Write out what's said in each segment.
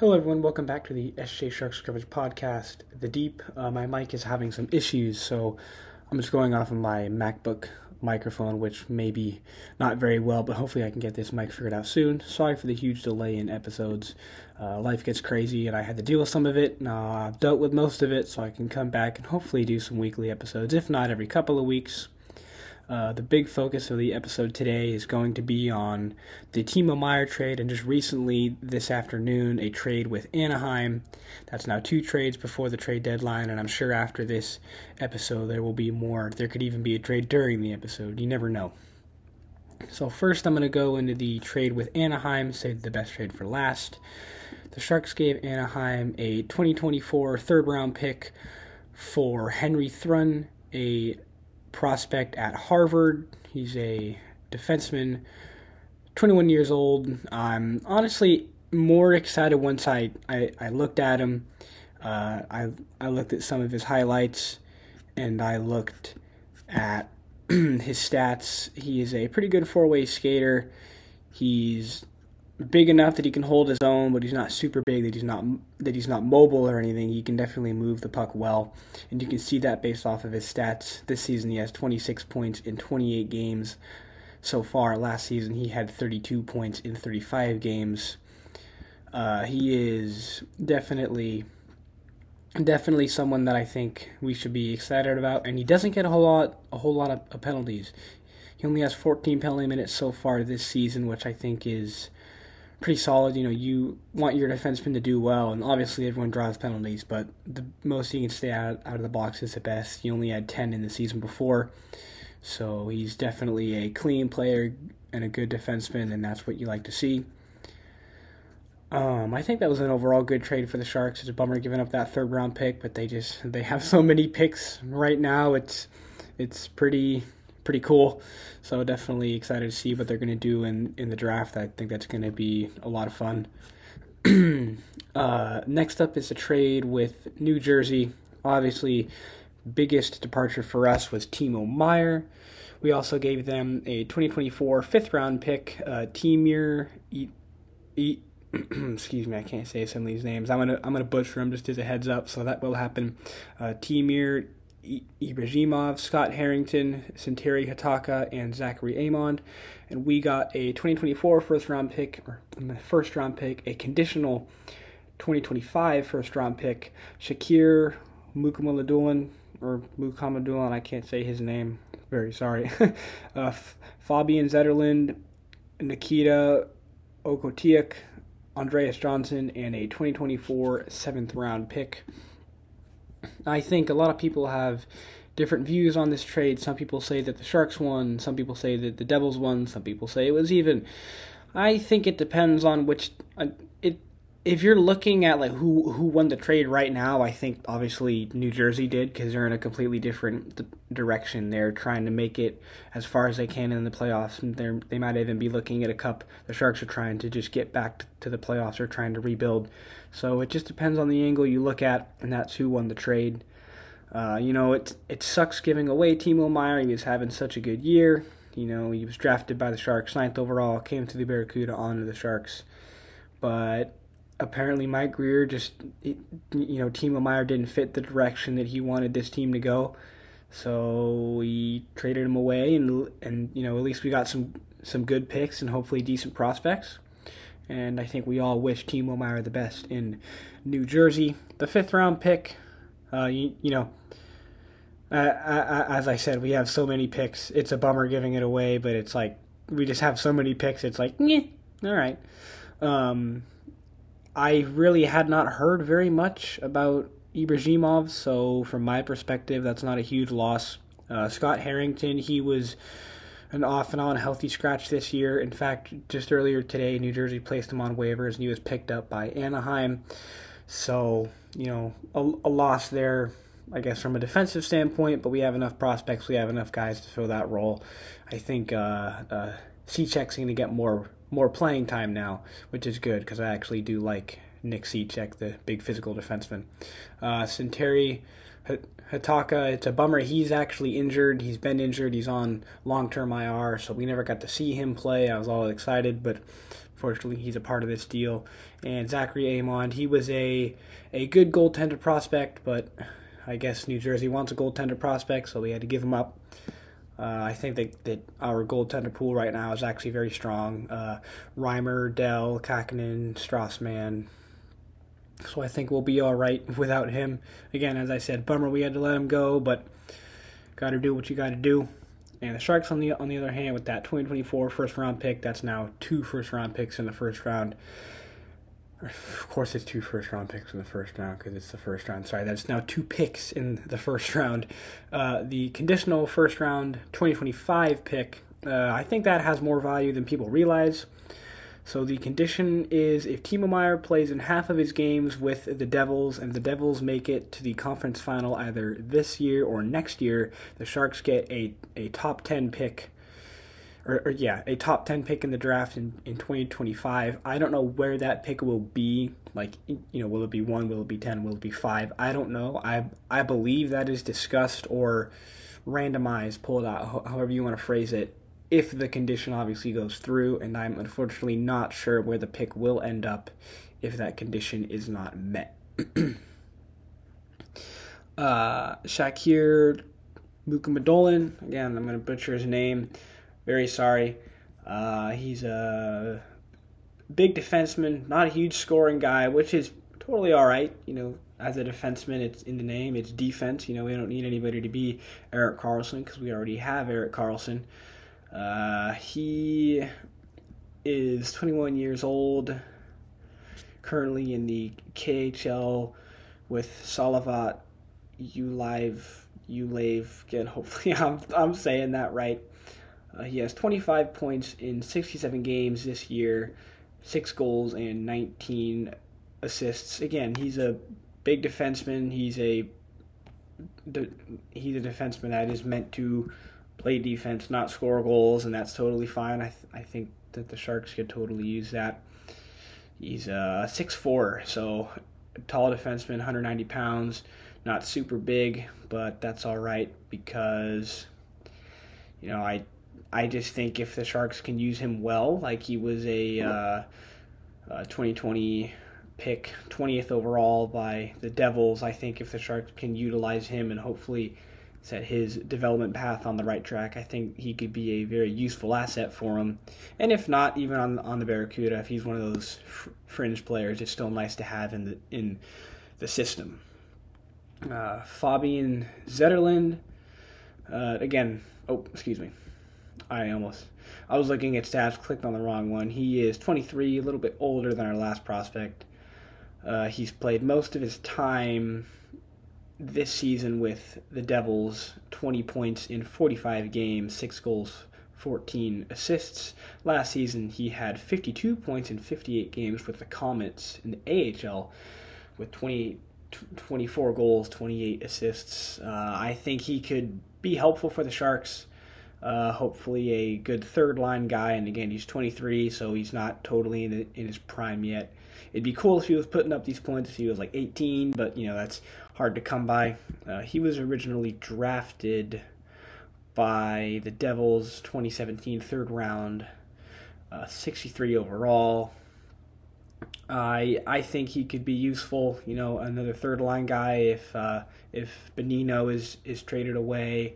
Hello, everyone. Welcome back to the SJ Sharks Coverage Podcast. The Deep. Uh, my mic is having some issues, so I'm just going off of my MacBook microphone, which may be not very well, but hopefully I can get this mic figured out soon. Sorry for the huge delay in episodes. Uh, life gets crazy, and I had to deal with some of it. Uh, I've dealt with most of it, so I can come back and hopefully do some weekly episodes, if not every couple of weeks. Uh, the big focus of the episode today is going to be on the Timo Meier trade, and just recently this afternoon, a trade with Anaheim. That's now two trades before the trade deadline, and I'm sure after this episode there will be more. There could even be a trade during the episode. You never know. So, first, I'm going to go into the trade with Anaheim, save the best trade for last. The Sharks gave Anaheim a 2024 third round pick for Henry Thrun, a prospect at Harvard. He's a defenseman, 21 years old. I'm honestly more excited once I, I, I looked at him. Uh, I, I looked at some of his highlights and I looked at his stats. He is a pretty good four way skater. He's big enough that he can hold his own, but he's not super big that he's not that he's not mobile or anything. He can definitely move the puck well, and you can see that based off of his stats. This season he has 26 points in 28 games so far. Last season he had 32 points in 35 games. Uh, he is definitely definitely someone that I think we should be excited about, and he doesn't get a whole lot a whole lot of penalties. He only has 14 penalty minutes so far this season, which I think is pretty solid. You know, you want your defenseman to do well, and obviously everyone draws penalties, but the most he can stay out, out of the box is the best. He only had 10 in the season before, so he's definitely a clean player and a good defenseman, and that's what you like to see. Um, I think that was an overall good trade for the Sharks. It's a bummer giving up that third round pick, but they just they have so many picks right now. It's it's pretty pretty cool. So definitely excited to see what they're going to do in in the draft. I think that's going to be a lot of fun. uh, next up is a trade with New Jersey. Obviously, biggest departure for us was Timo Meier. We also gave them a 2024 fifth round pick, uh, Timur. E- e- excuse me, I can't say some of these names. I'm gonna I'm gonna butcher them just as a heads up, so that will happen. Uh, Timur Ibrahimov, Scott Harrington, Santeri Hatakka, and Zachary Emond. And we got a 2024 first round pick, or first round pick, a conditional 2025 first round pick, Shakir Mukhamadullin, or Mukhamadullin, I can't say his name. Very sorry. uh, Fabian Zetterlund, Nikita Okhotiuk, Andreas Johnsson, and a 2024 seventh round pick. I think a lot of people have different views on this trade. Some people say that the Sharks won, some people say that the Devils won, some people say it was even. I think it depends on which uh, it if you're looking at like who who won the trade right now, I think obviously New Jersey did because they're in a completely different direction. They're trying to make it as far as they can in the playoffs. They they might even be looking at a cup. The Sharks are trying to just get back to the playoffs. They're trying to rebuild. So it just depends on the angle you look at, and that's who won the trade. Uh, you know, it it sucks giving away Timo Meier. He was having such a good year. You know, he was drafted by the Sharks, ninth overall, came to the Barracuda, on to the Sharks. But apparently Mike Grier just, you know, Timo Meier didn't fit the direction that he wanted this team to go. So we traded him away, and and you know at least we got some some good picks and hopefully decent prospects. And I think we all wish Timo Meier the best in New Jersey. The fifth round pick, uh, you, you know, uh, as I said, we have so many picks. It's a bummer giving it away, but it's like we just have so many picks. It's like, yeah, all right. Um, I really had not heard very much about Ibrahimov, so from my perspective, that's not a huge loss. Uh, Scott Harrington, he was an off and on healthy scratch this year. In fact, just earlier today, New Jersey placed him on waivers and he was picked up by Anaheim. So, you know, a, a loss there, I guess, from a defensive standpoint, but we have enough prospects, we have enough guys to fill that role. I think uh, uh, Cicek's going to get more more playing time now, which is good because I actually do like Nick Cicek, the big physical defenseman. Uh, Hatakka, it's a bummer. He's actually injured. He's been injured. He's on long term IR, so we never got to see him play. I was all excited, but Fortunately, he's a part of this deal. And Zachary Emond, he was a a good goaltender prospect, but I guess New Jersey wants a goaltender prospect, so we had to give him up. Uh, I think that, that our goaltender pool right now is actually very strong. Uh, Reimer, Dell, Kahkonen, Strassman. So I think we'll be all right without him. Again, as I said, bummer we had to let him go, but got to do what you got to do. And the Sharks, on the on the other hand, with that 2024 first round pick, that's now two first round picks in the first round. Of course, it's two first round picks in the first round because it's the first round. Sorry, that's now two picks in the first round. Uh, the conditional first round 2025 pick, uh, I think that has more value than people realize. So the condition is if Timo Meier plays in half of his games with the Devils and the Devils make it to the conference final either this year or next year, the Sharks get a, a top 10 pick. Or, or yeah, a top 10 pick in the draft in, in 2025. I don't know where that pick will be. Like, you know, will it be 1, will it be 10, will it be 5? I don't know. I I believe that is discussed or randomized, pulled out, however you want to phrase it, if the condition obviously goes through, and I'm unfortunately not sure where the pick will end up if that condition is not met. uh, Shakir Mukhamadullin, again, I'm going to butcher his name. Very sorry. Uh, he's a big defenseman, not a huge scoring guy, which is totally all right. You know, as a defenseman, it's in the name, it's defense. You know, we don't need anybody to be Erik Karlsson because we already have Erik Karlsson. Uh, he is 21 years old, currently in the KHL with Salavat Ulive. Ulave, again, hopefully I'm, I'm saying that right. Uh, he has 25 points in 67 games this year, 6 goals and 19 assists. Again, he's a big defenseman. He's a he's a defenseman that is meant to play defense, not score goals, and that's totally fine. I, th- I think that the Sharks could totally use that. He's uh, 6'4", so tall defenseman, 190 pounds, not super big, but that's all right because, you know, I I just think if the Sharks can use him well, like he was a uh, 2020 pick, 20th overall by the Devils, I think if the Sharks can utilize him and hopefully – set his development path on the right track. I think he could be a very useful asset for him. And if not, even on on the Barracuda, if he's one of those fr- fringe players, it's still nice to have in the in the system. Uh, Fabian Zetterlund, uh, again. Oh, excuse me. I almost. I was looking at stats, clicked on the wrong one. He is 23, a little bit older than our last prospect. Uh, he's played most of his time this season with the Devils 20 points in 45 games, 6 goals, 14 assists. Last season, he had 52 points in 58 games with the Comets in the AHL with 20, 24 goals, 28 assists. Uh, I think he could be helpful for the Sharks. Uh, hopefully, a good third line guy. And again, he's 23, so he's not totally in, in his prime yet. It'd be cool if he was putting up these points if he was like 18, but you know that's hard to come by. Uh, he was originally drafted by the Devils 2017 third round, uh, 63 overall. I I think he could be useful. You know, another third line guy if uh, if Bonino is is traded away.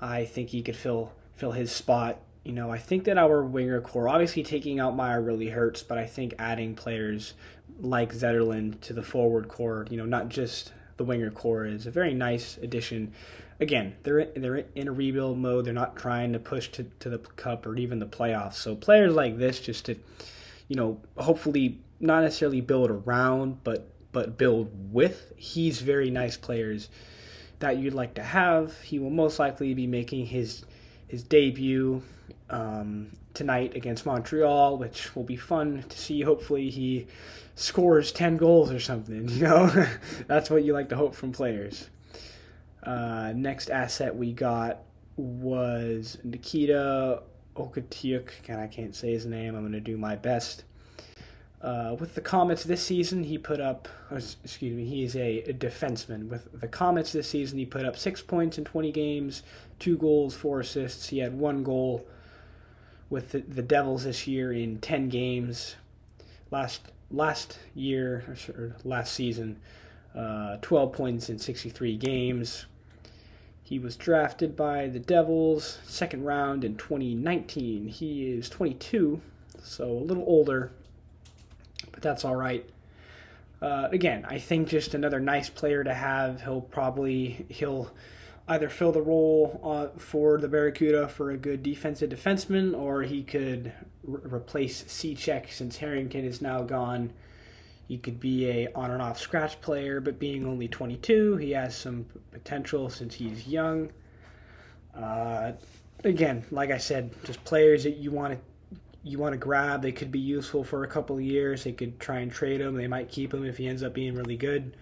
I think he could fill fill his spot you know, I think that our winger core, obviously taking out Meier really hurts, but I think adding players like Zetterlund to the forward core, you know, not just the winger core, is a very nice addition. Again, they're they're in a rebuild mode. They're not trying to push to, to the cup or even the playoffs. So players like this, just to, you know, hopefully not necessarily build around, but but build with. He's very nice players that you'd like to have. He will most likely be making his his debut um, tonight against Montreal, which will be fun to see. Hopefully, he scores 10 goals or something. You know, that's what you like to hope from players. Uh, next asset we got was Nikita Okhotiuk. and I can't say his name. I'm going to do my best. Uh, with the Comets this season, he put up, excuse me, he is a, a, defenseman. With the Comets this season, he put up six points in 20 games, two goals, four assists. He had one goal with the, the Devils this year in 10 games. Last last year or last season, uh, 12 points in 63 games. He was drafted by the Devils second round in 2019. He is 22, so a little older, but that's all right. Uh, again, I think just another nice player to have. He'll probably he'll either fill the role uh, for the Barracuda for a good defensive defenseman, or he could re- replace Cicek since Harrington is now gone. He could be a on and off scratch player, but being only 22, he has some potential since he's young. Uh, again, like I said, just players that you want to you want to grab. They could be useful for a couple of years. They could try and trade him. They might keep him if he ends up being really good.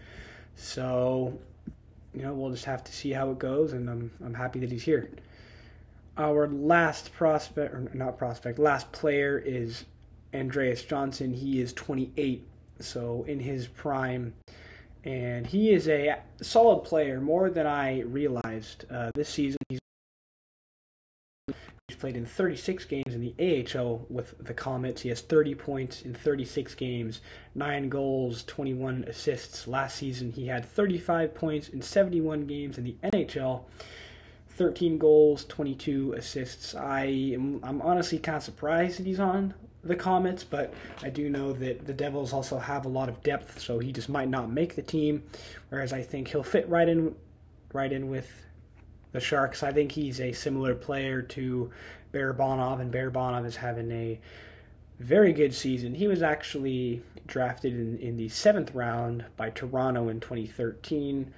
So you know, we'll just have to see how it goes, and I'm I'm happy that he's here. Our last prospect, or not prospect, last player is Andreas Johnsson. He is 28, so in his prime, and he is a solid player, more than I realized. Uh, this season, he's played in 36 games in the AHL with the Comets. He has 30 points in 36 games, 9 goals, 21 assists. Last season, he had 35 points in 71 games in the NHL, 13 goals, 22 assists. I am, I'm honestly kind of surprised that he's on the Comets, but I do know that the Devils also have a lot of depth, so he just might not make the team. Whereas I think he'll fit right in, right in with the Sharks. I think he's a similar player to Barabanov, and Barabanov is having a very good season. He was actually drafted in, in the seventh round by Toronto in 2013.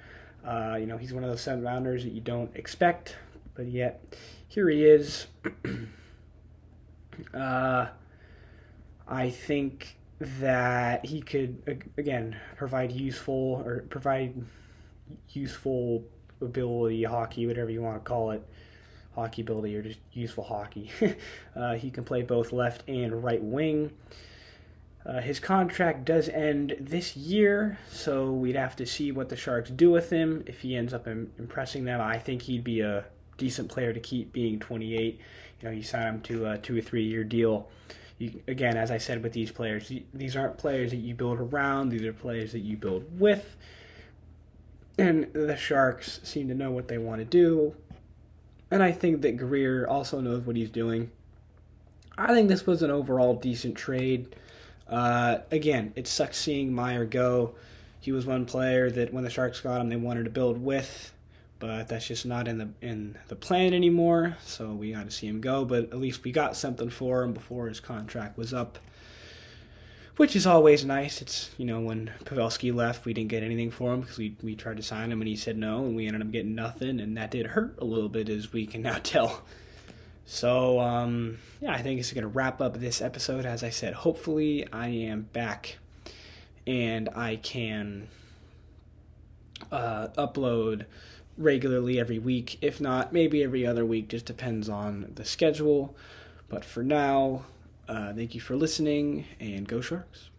Uh, you know, he's one of those seventh rounders that you don't expect, but yet here he is. uh, I think that he could again provide useful or provide useful ability hockey, whatever you want to call it, hockey ability or just useful hockey. uh, he can play both left and right wing. Uh, his contract does end this year, so we'd have to see what the Sharks do with him. If he ends up Im- impressing them, I think he'd be a decent player to keep being 28. You know, you sign him to a two or three year deal. You, again, as I said with these players, these aren't players that you build around, these are players that you build with. And the Sharks seem to know what they want to do. And I think that Grier also knows what he's doing. I think this was an overall decent trade. Uh, again, it sucks seeing Meier go. He was one player that when the Sharks got him, they wanted to build with, but that's just not in the in the plan anymore. So we got to see him go. But at least we got something for him before his contract was up which is always nice. It's you know when Pavelski left, we didn't get anything for him because we we tried to sign him and he said no, and we ended up getting nothing, and that did hurt a little bit as we can now tell. So um, yeah, I think it's gonna wrap up this episode. As I said, hopefully I am back and I can uh, upload regularly every week. If not, maybe every other week. Just depends on the schedule. But for now, uh, thank you for listening, and go Sharks.